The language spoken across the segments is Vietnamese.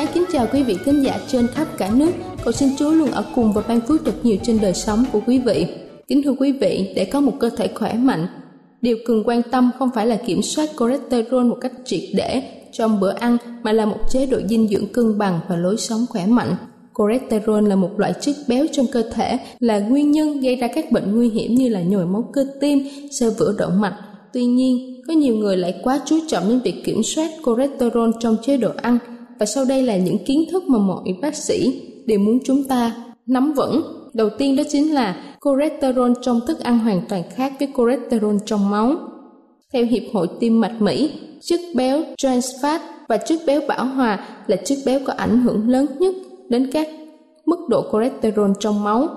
Ái kính chào quý vị khán giả trên khắp cả nước. Cầu xin Chúa luôn ở cùng và ban phước thật nhiều trên đời sống của quý vị. Kính thưa quý vị, để có một cơ thể khỏe mạnh, điều cần quan tâm không phải là kiểm soát cholesterol một cách triệt để trong bữa ăn mà là một chế độ dinh dưỡng cân bằng và lối sống khỏe mạnh. Cholesterol là một loại chất béo trong cơ thể, là nguyên nhân gây ra các bệnh nguy hiểm như là nhồi máu cơ tim, sơ vữa động mạch. Tuy nhiên, có nhiều người lại quá chú trọng đến việc kiểm soát cholesterol trong chế độ ăn và sau đây là những kiến thức mà mọi bác sĩ đều muốn chúng ta nắm vững. Đầu tiên đó chính là cholesterol trong thức ăn hoàn toàn khác với cholesterol trong máu. Theo Hiệp hội Tim mạch Mỹ, chất béo trans fat và chất béo bão hòa là chất béo có ảnh hưởng lớn nhất đến các mức độ cholesterol trong máu.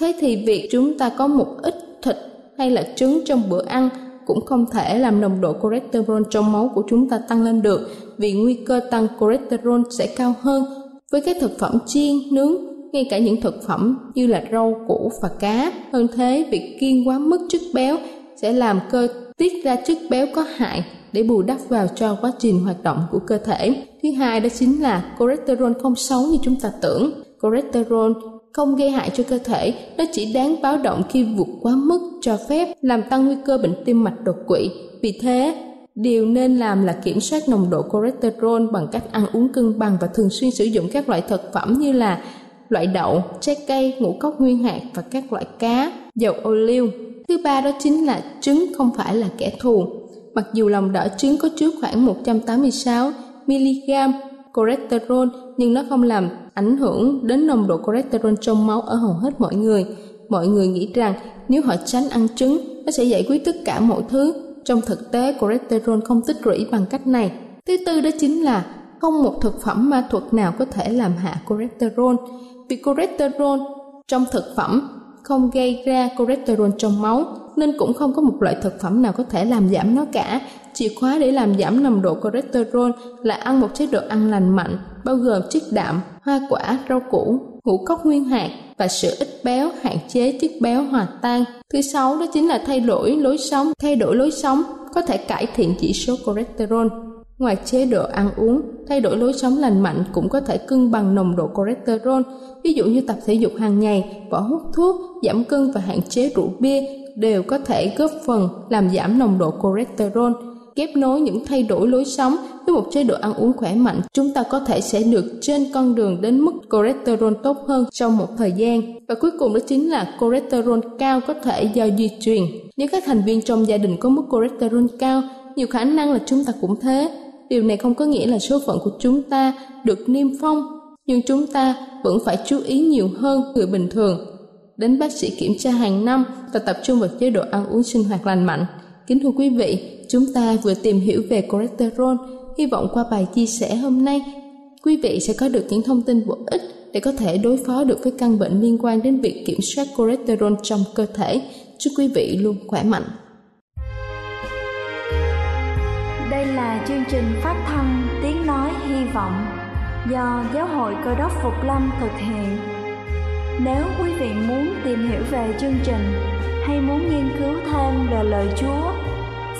Thế thì việc chúng ta có một ít thịt hay là trứng trong bữa ăn cũng không thể làm nồng độ cholesterol trong máu của chúng ta tăng lên được vì nguy cơ tăng cholesterol sẽ cao hơn với các thực phẩm chiên, nướng, ngay cả những thực phẩm như là rau củ và cá. Hơn thế, việc kiêng quá mức chất béo sẽ làm cơ tiết ra chất béo có hại để bù đắp vào cho quá trình hoạt động của cơ thể. Thứ hai đó chính là cholesterol không xấu như chúng ta tưởng. Cholesterol không gây hại cho cơ thể, nó chỉ đáng báo động khi vượt quá mức cho phép làm tăng nguy cơ bệnh tim mạch đột quỵ. Vì thế, điều nên làm là kiểm soát nồng độ cholesterol bằng cách ăn uống cân bằng và thường xuyên sử dụng các loại thực phẩm như là loại đậu, trái cây, ngũ cốc nguyên hạt và các loại cá, dầu ô liu. Thứ ba đó chính là trứng không phải là kẻ thù. Mặc dù lòng đỏ trứng có chứa khoảng 186 mg cholesterol nhưng nó không làm ảnh hưởng đến nồng độ cholesterol trong máu ở hầu hết mọi người. Mọi người nghĩ rằng nếu họ tránh ăn trứng, nó sẽ giải quyết tất cả mọi thứ. Trong thực tế, cholesterol không tích lũy bằng cách này. Thứ tư đó chính là không một thực phẩm ma thuật nào có thể làm hạ cholesterol. Vì cholesterol trong thực phẩm không gây ra cholesterol trong máu nên cũng không có một loại thực phẩm nào có thể làm giảm nó cả. Chìa khóa để làm giảm nồng độ cholesterol là ăn một chế độ ăn lành mạnh, bao gồm chất đạm, hoa quả, rau củ, ngũ cốc nguyên hạt và sự ít béo, hạn chế chất béo hòa tan. Thứ sáu đó chính là thay đổi lối sống. Thay đổi lối sống có thể cải thiện chỉ số cholesterol. Ngoài chế độ ăn uống, thay đổi lối sống lành mạnh cũng có thể cân bằng nồng độ cholesterol, ví dụ như tập thể dục hàng ngày, bỏ hút thuốc, giảm cân và hạn chế rượu bia đều có thể góp phần làm giảm nồng độ cholesterol kết nối những thay đổi lối sống với một chế độ ăn uống khỏe mạnh, chúng ta có thể sẽ được trên con đường đến mức cholesterol tốt hơn trong một thời gian. Và cuối cùng đó chính là cholesterol cao có thể do di truyền. Nếu các thành viên trong gia đình có mức cholesterol cao, nhiều khả năng là chúng ta cũng thế. Điều này không có nghĩa là số phận của chúng ta được niêm phong, nhưng chúng ta vẫn phải chú ý nhiều hơn người bình thường. Đến bác sĩ kiểm tra hàng năm và tập trung vào chế độ ăn uống sinh hoạt lành mạnh. Kính thưa quý vị, chúng ta vừa tìm hiểu về cholesterol hy vọng qua bài chia sẻ hôm nay, quý vị sẽ có được những thông tin bổ ích để có thể đối phó được với căn bệnh liên quan đến việc kiểm soát cholesterol trong cơ thể. Chúc quý vị luôn khỏe mạnh. Đây là chương trình phát thanh Tiếng Nói Hy Vọng do Giáo hội Cơ đốc Phục Lâm thực hiện. Nếu quý vị muốn tìm hiểu về chương trình hay muốn nghiên cứu thêm về lời Chúa,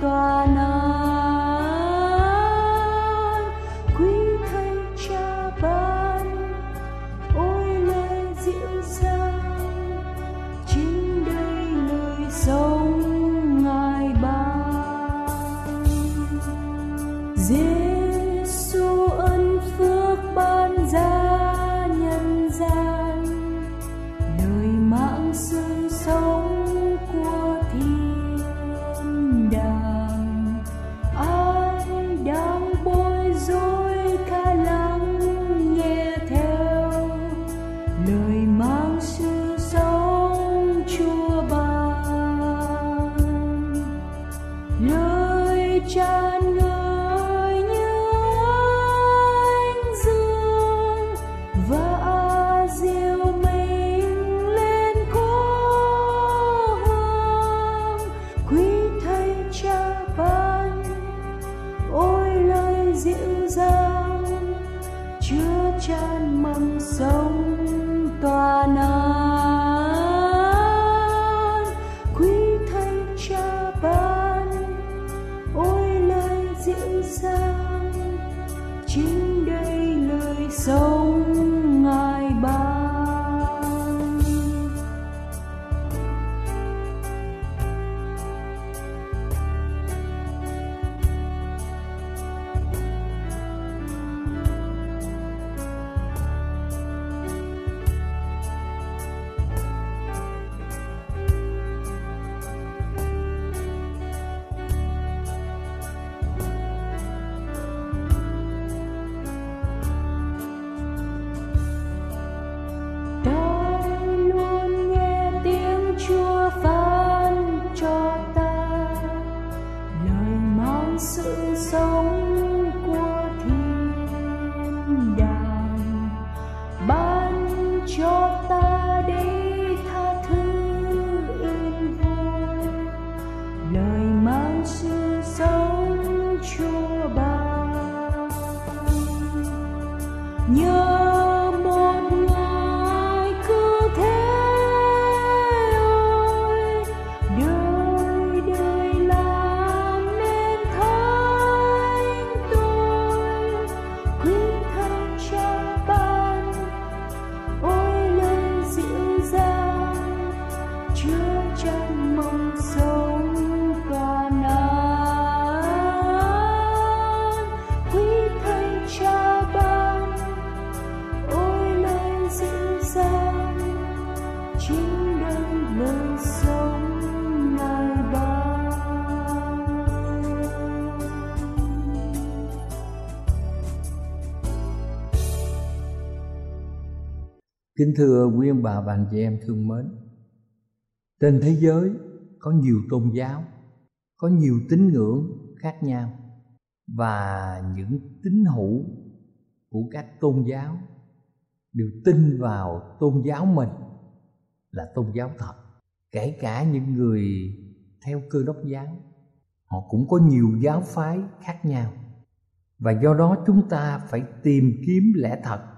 gonna Kính thưa quý ông bà và anh chị em thương mến, Trên thế giới có nhiều tôn giáo, Có nhiều tín ngưỡng khác nhau Và những tín hữu của các tôn giáo Đều tin vào tôn giáo mình là tôn giáo thật. Kể cả những người theo cơ đốc giáo, Họ cũng có nhiều giáo phái khác nhau Và do đó chúng ta phải tìm kiếm lẽ thật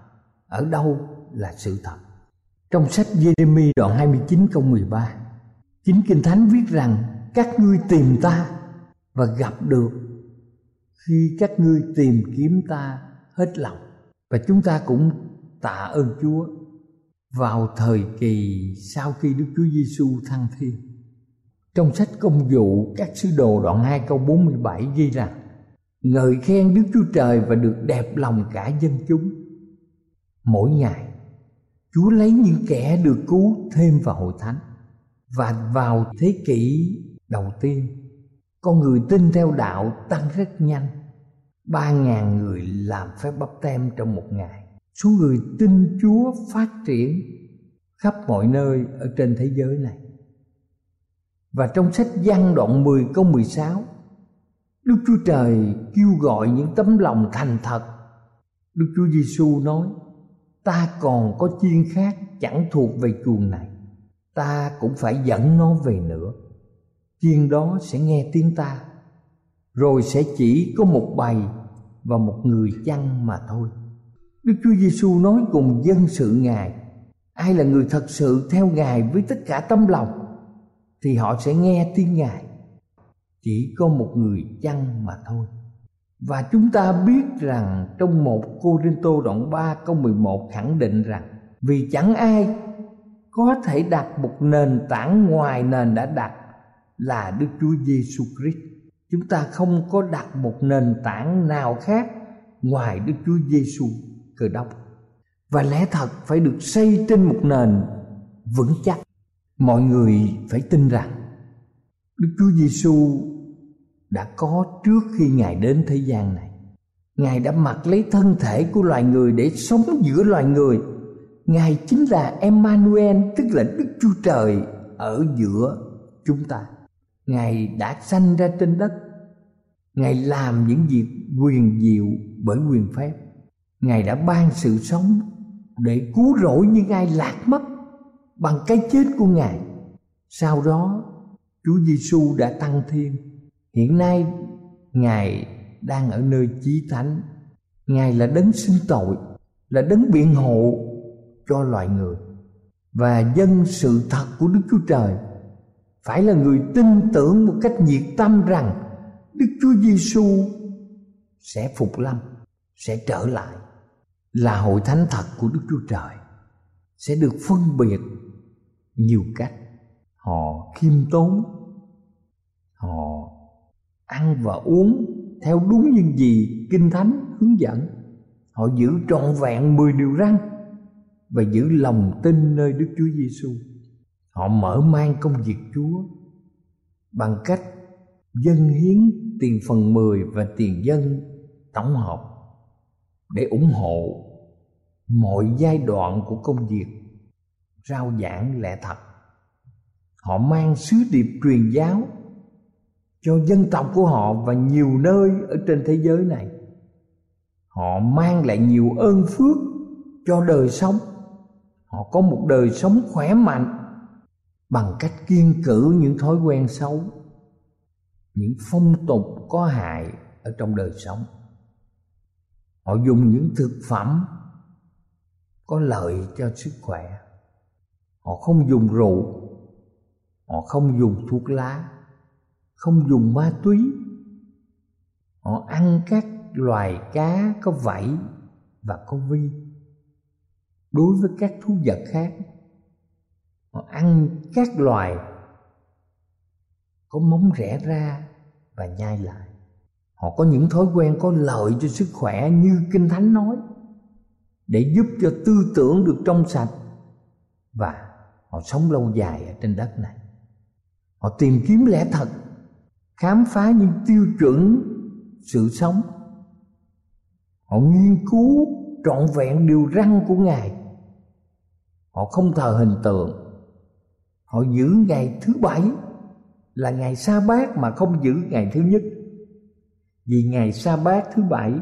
ở đâu là sự thật? Trong sách Jeremy đoạn 29 câu 13 Chính Kinh Thánh viết rằng Các ngươi tìm ta và gặp được Khi các ngươi tìm kiếm ta hết lòng. Và chúng ta cũng tạ ơn Chúa Vào thời kỳ sau khi Đức Chúa Giêsu thăng thiên. Trong sách công vụ, các sứ đồ đoạn 2 câu 47 ghi rằng, Ngợi khen Đức Chúa Trời và được đẹp lòng cả dân chúng. Mỗi ngày. Chúa lấy những kẻ được cứu thêm vào hội thánh và vào thế kỷ đầu tiên. Con người tin theo đạo tăng rất nhanh, ba ngàn người làm phép bắp tem trong một ngày. Số người tin Chúa phát triển khắp mọi nơi ở trên thế giới này. Và trong sách văn đoạn 10 câu 16 Đức Chúa Trời kêu gọi những tấm lòng thành thật. Đức Chúa Giêsu nói ta còn có chiên khác chẳng thuộc về chuồng này. Ta cũng phải dẫn nó về nữa. Chiên đó sẽ nghe tiếng ta, rồi sẽ chỉ có một bầy và một người chăn mà thôi. Đức chúa giêsu nói cùng dân sự ngài, ai là người thật sự theo ngài với tất cả tâm lòng, thì họ sẽ nghe tiếng ngài. Chỉ có một người chăn mà thôi và chúng ta biết rằng trong một Cô Rinh Tô đoạn 3 câu 11 khẳng định rằng, Vì chẳng ai có thể đặt một nền tảng ngoài nền đã đặt là Đức Chúa Giêsu Christ. Chúng ta không có đặt một nền tảng nào khác ngoài Đức Chúa Giêsu Cơ Đốc. Và lẽ thật phải được xây trên một nền vững chắc. Mọi người phải tin rằng Đức Chúa Giêsu đã có trước khi ngài đến thế gian này. Ngài đã mặc lấy thân thể của loài người để sống giữa loài người. Ngài chính là emmanuel, tức là đức chúa trời, ở giữa chúng ta. Ngài đã sanh ra trên đất. Ngài làm những việc quyền diệu bởi quyền phép. Ngài đã ban sự sống để cứu rỗi những ai lạc mất bằng cái chết của ngài. Sau đó, chúa giêsu đã tăng thiên hiện nay, ngài đang ở nơi chí thánh. Ngài là đấng xưng tội, là đấng biện hộ cho loài người. Và dân sự thật của đức chúa trời phải là người tin tưởng một cách nhiệt tâm rằng đức chúa giêsu sẽ phục lâm, sẽ trở lại, là hội thánh thật của đức chúa trời, sẽ được phân biệt nhiều cách. Họ khiêm tốn, họ ăn và uống theo đúng những gì kinh thánh hướng dẫn họ giữ trọn vẹn mười điều răn và giữ lòng tin nơi Đức Chúa Giêsu. Họ mở mang công việc Chúa bằng cách dân hiến tiền phần mười và tiền dân tổng hợp để ủng hộ mọi giai đoạn của công việc rao giảng lẽ thật. Họ mang sứ điệp truyền giáo cho dân tộc của họ và nhiều nơi ở trên thế giới này. Họ mang lại nhiều ơn phước cho đời sống. Họ có một đời sống khỏe mạnh bằng cách kiên cử những thói quen xấu, những phong tục có hại ở trong đời sống. Họ dùng những thực phẩm có lợi cho sức khỏe. Họ không dùng rượu, họ không dùng thuốc lá không dùng ma túy. Họ ăn các loài cá có vảy và có vi. Đối với các thú vật khác, họ ăn các loài có móng rẽ ra và nhai lại. Họ có những thói quen có lợi cho sức khỏe như kinh thánh nói, để giúp cho tư tưởng được trong sạch và họ sống lâu dài ở trên đất này. Họ tìm kiếm lẽ thật khám phá những tiêu chuẩn sự sống. Họ nghiên cứu trọn vẹn điều răn của ngài. Họ không thờ hình tượng. Họ giữ ngày thứ bảy là ngày sa bát mà không giữ ngày thứ nhất. Vì ngày sa bát thứ bảy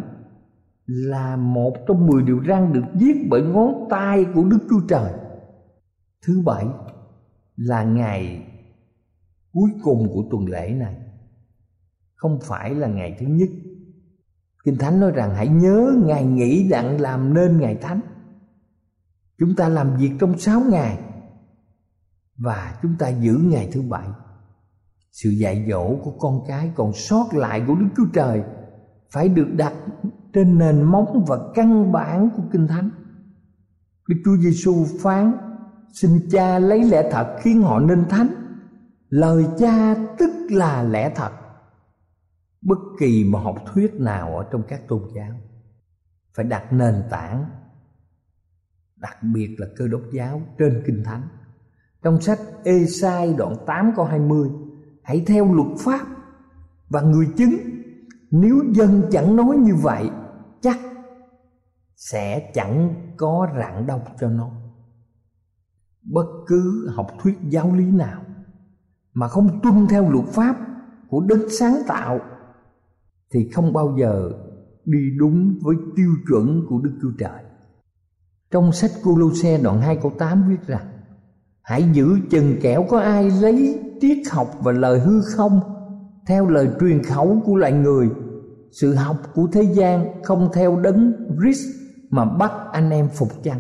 là một trong mười điều răn được viết bởi ngón tay của Đức Chúa Trời. Thứ bảy là ngày cuối cùng của tuần lễ này, không phải là ngày thứ nhất. Kinh Thánh nói rằng hãy nhớ ngày nghỉ đặng làm nên ngày thánh. Chúng ta làm việc trong sáu ngày và chúng ta giữ ngày thứ bảy. Sự dạy dỗ của con cái còn sót lại của Đức Chúa Trời phải được đặt trên nền móng và căn bản của kinh thánh đức chúa giêsu phán, xin cha lấy lẽ thật khiến họ nên thánh lời cha tức là lẽ thật bất kỳ một học thuyết nào ở trong các tôn giáo phải đặt nền tảng, đặc biệt là cơ đốc giáo trên kinh thánh. Trong sách Ê-sai đoạn 8 câu 20 Hãy theo luật pháp và người chứng. Nếu dân chẳng nói như vậy, chắc sẽ chẳng có rạng đông cho nó. Bất cứ học thuyết giáo lý nào mà không tuân theo luật pháp của đấng sáng tạo thì không bao giờ đi đúng với tiêu chuẩn của Đức Chúa Trời. Trong sách Cô-lô-xe đoạn 2 câu 8 viết rằng, Hãy giữ chừng kẻo có ai lấy triết học và lời hư không theo lời truyền khẩu của loài người, sự học của thế gian không theo đấng Christ mà bắt anh em phục chăng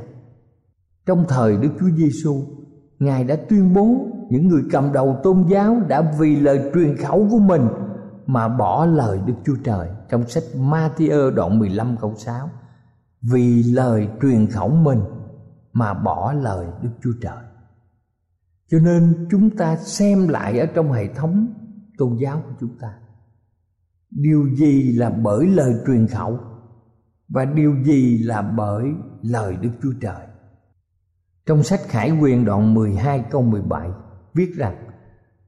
trong thời Đức Chúa Giêsu Ngài đã tuyên bố những người cầm đầu tôn giáo đã vì lời truyền khẩu của mình mà bỏ lời Đức Chúa Trời trong sách Matthew đoạn 15 câu 6 vì lời truyền khẩu mình mà bỏ lời Đức Chúa Trời. Cho nên chúng ta xem lại ở trong hệ thống tôn giáo của chúng ta điều gì là bởi lời truyền khẩu và điều gì là bởi lời Đức Chúa Trời. Trong sách Khải Quyền đoạn 12 câu 17 viết rằng,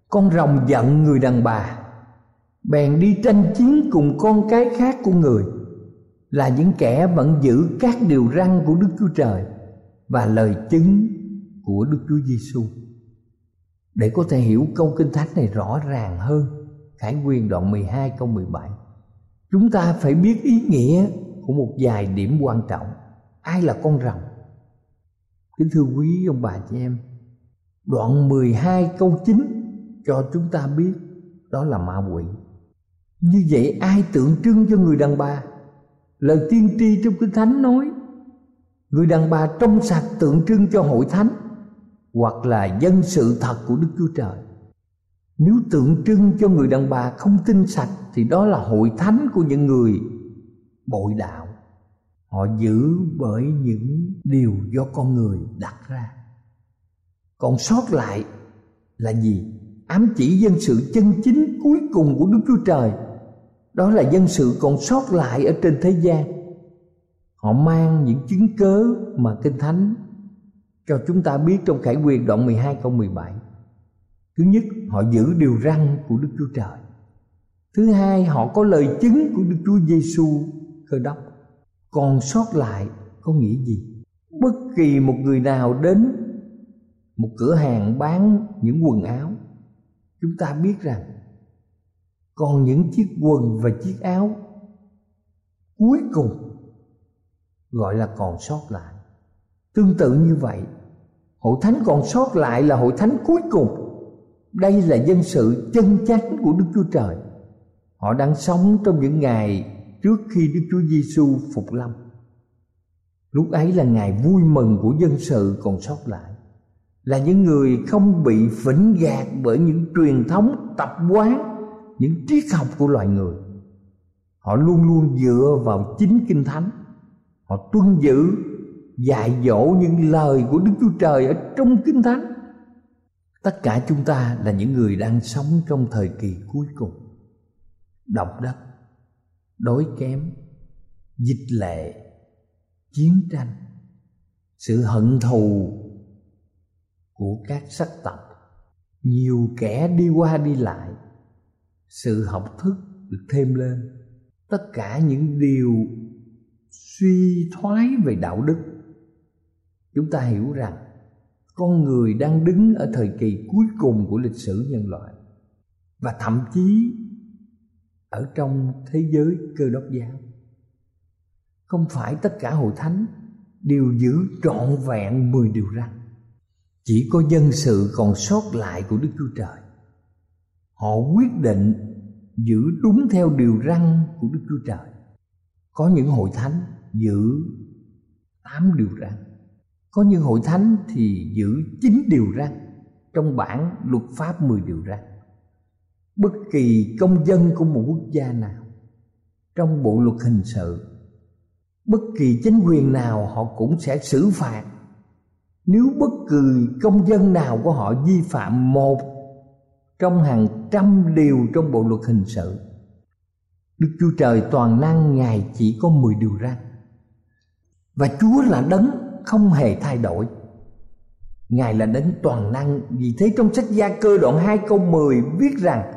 Con rồng giận người đàn bà Bèn đi tranh chiến cùng con cái khác của người, Là những kẻ vẫn giữ các điều răn của Đức Chúa Trời Và lời chứng của Đức Chúa Giêsu. Để có thể hiểu câu kinh thánh này rõ ràng hơn, Khải Nguyên đoạn 12 câu 17 Chúng ta phải biết ý nghĩa của một vài điểm quan trọng Ai là con rồng? Kính thưa quý ông bà chị em, Đoạn 12 câu 9 cho chúng ta biết đó là ma quỷ như vậy ai tượng trưng cho người đàn bà? Lời tiên tri trong Kinh Thánh nói, Người đàn bà trong sạch tượng trưng cho hội thánh Hoặc là dân sự thật của Đức Chúa Trời. Nếu tượng trưng cho người đàn bà không tinh sạch thì đó là hội thánh của những người bội đạo. Họ giữ bởi những điều do con người đặt ra. Còn sót lại là gì? Ám chỉ dân sự chân chính cuối cùng của đức chúa trời đó là dân sự còn sót lại ở trên thế gian. Họ mang những chứng cớ mà kinh thánh cho chúng ta biết trong khải quyền đoạn 12 câu 17 thứ nhất, họ giữ điều răn của đức chúa trời. Thứ hai, họ có lời chứng của đức chúa giêsu cơ đốc còn sót lại có nghĩa gì? Bất kỳ một người nào đến một cửa hàng bán những quần áo, chúng ta biết rằng còn những chiếc quần và chiếc áo cuối cùng gọi là còn sót lại tương tự như vậy, hội thánh còn sót lại là hội thánh cuối cùng đây là dân sự chân chánh của Đức Chúa Trời. Họ đang sống trong những ngày trước khi Đức Chúa Giêsu phục lâm. Lúc ấy là ngày vui mừng của dân sự còn sót lại, Là những người không bị phỉnh gạt bởi những truyền thống tập quán những triết học của loài người, Họ luôn luôn dựa vào chính Kinh Thánh. Họ tuân giữ, dạy dỗ những lời của Đức Chúa Trời ở trong Kinh Thánh. Tất cả chúng ta là những người đang sống trong thời kỳ cuối cùng. Độc đất, đói kém, dịch lệ, chiến tranh, sự hận thù của các sắc tộc. Nhiều kẻ đi qua đi lại sự học thức được thêm lên. Tất cả những điều suy thoái về đạo đức. Chúng ta hiểu rằng, con người đang đứng ở thời kỳ cuối cùng của lịch sử nhân loại và thậm chí ở trong thế giới cơ đốc giáo. Không phải tất cả hội thánh đều giữ trọn vẹn mười điều răn. Chỉ có dân sự còn sót lại của đức chúa trời họ quyết định giữ đúng theo điều răn của đức chúa trời. Có những hội thánh giữ tám điều răn. Có những hội thánh thì giữ chín điều răn. Trong bản luật pháp mười điều răn. Bất kỳ công dân của một quốc gia nào, trong bộ luật hình sự, bất kỳ chính quyền nào họ cũng sẽ xử phạt. Nếu bất kỳ công dân nào của họ vi phạm một trong hàng trăm điều trong bộ luật hình sự. Đức chúa trời toàn năng, ngài chỉ có 10 điều răn và chúa là đấng không hề thay đổi. Ngài là đấng toàn năng. Vì thế trong sách gia cơ đoạn 2 câu 10 viết rằng,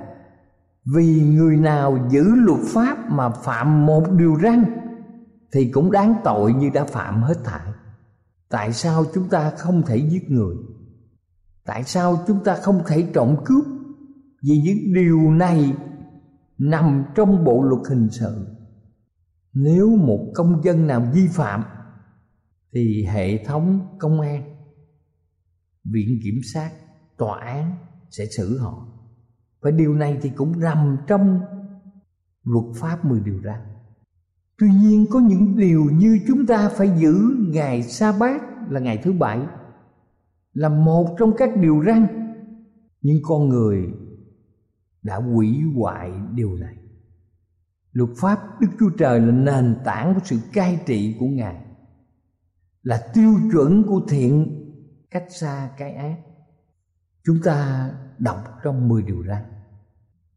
vì người nào giữ luật pháp mà phạm một điều răn, thì cũng đáng tội như đã phạm hết thảy. Tại sao chúng ta không thể giết người? Tại sao chúng ta không thể trộm cướp vì những điều này nằm trong bộ luật hình sự. Nếu một công dân nào vi phạm, thì hệ thống công an, viện kiểm sát, tòa án sẽ xử họ. Và điều này thì cũng nằm trong luật pháp 10 điều răn tuy nhiên, có những điều như chúng ta phải giữ ngày sa bát là ngày thứ bảy là một trong các điều răn. Nhưng con người đã hủy hoại điều này. Luật pháp đức chúa trời là nền tảng của sự cai trị của ngài, là tiêu chuẩn của thiện cách xa cái ác. Chúng ta đọc trong 10 điều răn,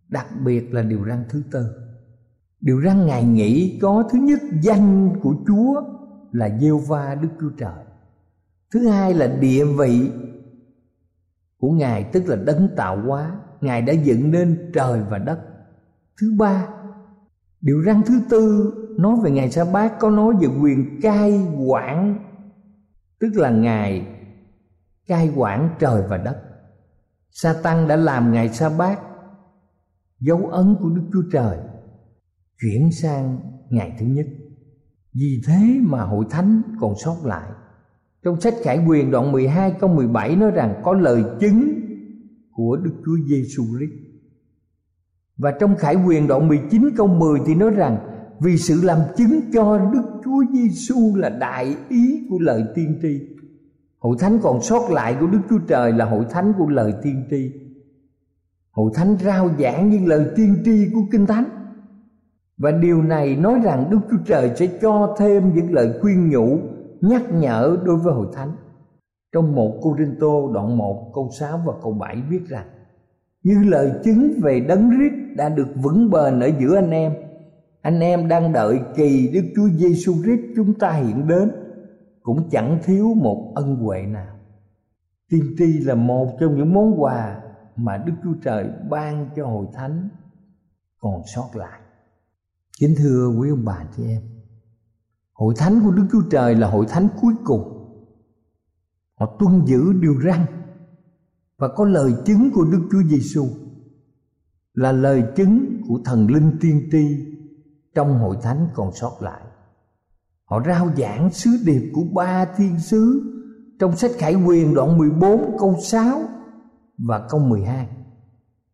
đặc biệt là điều răn thứ tư. Điều răn ngài nghĩ có thứ nhất danh của chúa là giêsu va đức chúa trời. Thứ hai là địa vị của ngài, tức là đấng tạo hóa ngài đã dựng nên trời và đất. Thứ ba, điều răn thứ tư, nói về ngày sa bát, có nói về quyền cai quản, tức là ngài cai quản trời và đất. Sa tăng đã làm ngày sa bát dấu ấn của đức chúa trời, chuyển sang ngày thứ nhất. Vì thế mà hội thánh còn sót lại. Trong sách Khải Quyền đoạn 12 câu 17 nói rằng có lời chứng của Đức Chúa Giêsu Christ. Và trong Khải Quyền đoạn 19 câu 10 thì nói rằng, vì sự làm chứng cho Đức Chúa Giêsu là đại ý của lời tiên tri. Hội thánh còn sót lại của Đức Chúa Trời là hội thánh của lời tiên tri. Hội thánh rao giảng những lời tiên tri của Kinh Thánh. Và điều này nói rằng Đức Chúa Trời sẽ cho thêm những lời khuyên nhủ, nhắc nhở đối với hội thánh trong một Cô Rinh Tô đoạn 1 câu 6 và câu 7 viết rằng như lời chứng về đấng rít đã được vững bền ở giữa anh em anh em đang đợi kỳ Đức Chúa Giêsu Christ chúng ta hiện đến cũng chẳng thiếu một ân huệ nào. Tiên tri là một trong những món quà mà Đức Chúa Trời ban cho hội thánh còn sót lại. Kính thưa quý ông bà chị em, Hội thánh của Đức Chúa Trời là hội thánh cuối cùng. Họ tuân giữ điều răn và có lời chứng của Đức Chúa Giêsu là lời chứng của thần linh tiên tri trong hội thánh còn sót lại. Họ rao giảng sứ điệp của ba thiên sứ trong sách Khải Quyền đoạn 14 câu 6 và câu 12.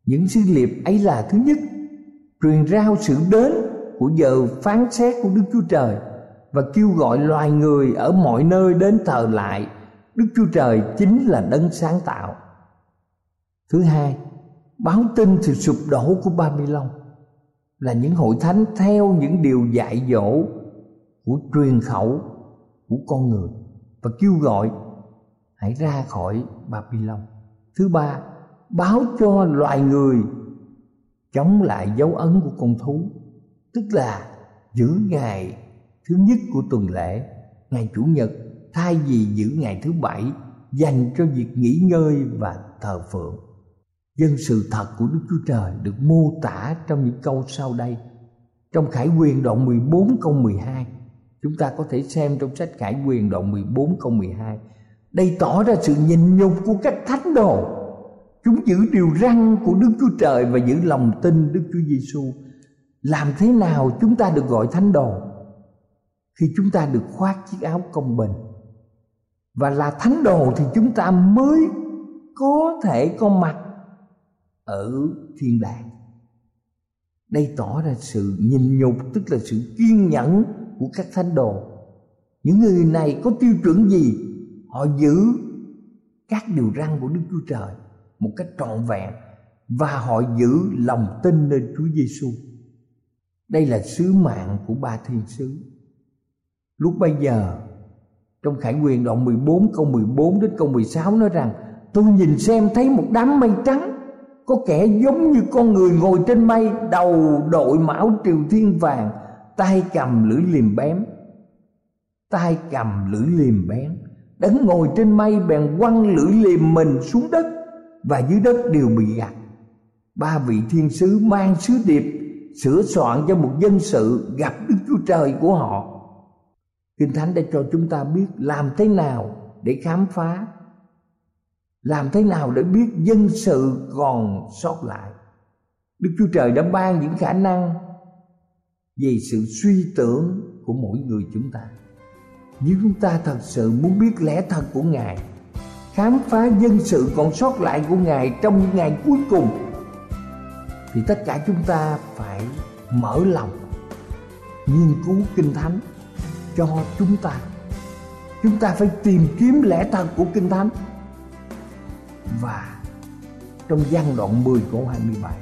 Những sứ điệp ấy là thứ nhất, truyền rao sự đến của giờ phán xét của Đức Chúa Trời và kêu gọi loài người ở mọi nơi đến thờ lại Đức Chúa Trời chính là đấng sáng tạo. Thứ hai, báo tin sự sụp đổ của Babylon là những hội thánh theo những điều dạy dỗ của truyền khẩu của con người và kêu gọi hãy ra khỏi Babylon. Thứ ba, báo cho loài người chống lại dấu ấn của con thú, tức là giữ ngày thứ nhất của tuần lễ ngày chủ nhật thay vì giữ ngày thứ bảy dành cho việc nghỉ ngơi và thờ phượng, dân sự thật của Đức Chúa Trời được mô tả trong những câu sau đây. Trong Khải Quyền đoạn 14 câu 12 chúng ta có thể xem trong sách Khải Quyền đoạn 14 câu 12 đây tỏ ra sự nhịn nhục của các thánh đồ. Chúng giữ điều răn của đức chúa trời và giữ lòng tin đức chúa giêsu làm thế nào chúng ta được gọi thánh đồ? Khi chúng ta được khoác chiếc áo công bình và là thánh đồ thì chúng ta mới có thể có mặt ở thiên đàng. Đây tỏ ra sự nhìn nhục, tức là sự kiên nhẫn của các thánh đồ. Những người này có tiêu chuẩn gì? Họ giữ các điều răn của đức chúa trời một cách trọn vẹn và họ giữ lòng tin nơi chúa giêsu đây là sứ mạng của ba thiên sứ. Lúc bây giờ trong Khải Quyền đoạn 14 câu 14 đến câu 16 nói rằng, Tôi nhìn xem thấy một đám mây trắng. Có kẻ giống như con người ngồi trên mây, Đầu đội mão triều thiên vàng, tay cầm lưỡi liềm bén. Tay cầm lưỡi liềm bén đấng ngồi trên mây, bèn quăng lưỡi liềm mình xuống đất và dưới đất đều bị gặt ba vị thiên sứ mang sứ điệp sửa soạn cho một dân sự gặp đức chúa trời của họ kinh thánh đã cho chúng ta biết làm thế nào để khám phá, làm thế nào để biết dân sự còn sót lại. Đức chúa trời đã ban những khả năng về sự suy tưởng của mỗi người chúng ta. Nếu chúng ta thật sự muốn biết lẽ thật của ngài, khám phá dân sự còn sót lại của ngài trong những ngày cuối cùng, thì tất cả chúng ta phải mở lòng nghiên cứu kinh thánh cho chúng ta. Chúng ta phải tìm kiếm lẽ thật của kinh thánh. Và trong gian đoạn 10 câu 27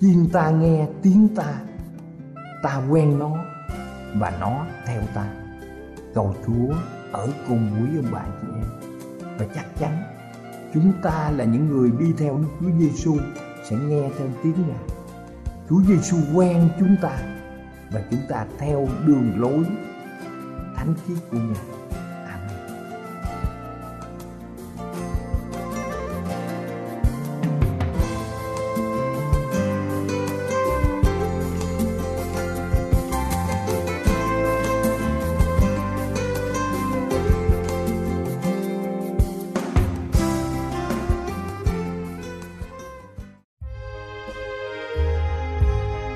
Chim ta nghe tiếng ta Ta quen nó Và nó theo ta. Cầu Chúa ở cùng quý ông bà chị em. Và chắc chắn Chúng ta là những người đi theo Đức Chúa Giêsu Sẽ nghe theo tiếng Ngài. Chúa Giêsu quen chúng ta Và chúng ta theo đường lối thánh khiết của Ngài.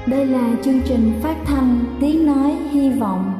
Đây là chương trình phát thanh Tiếng Nói Hy Vọng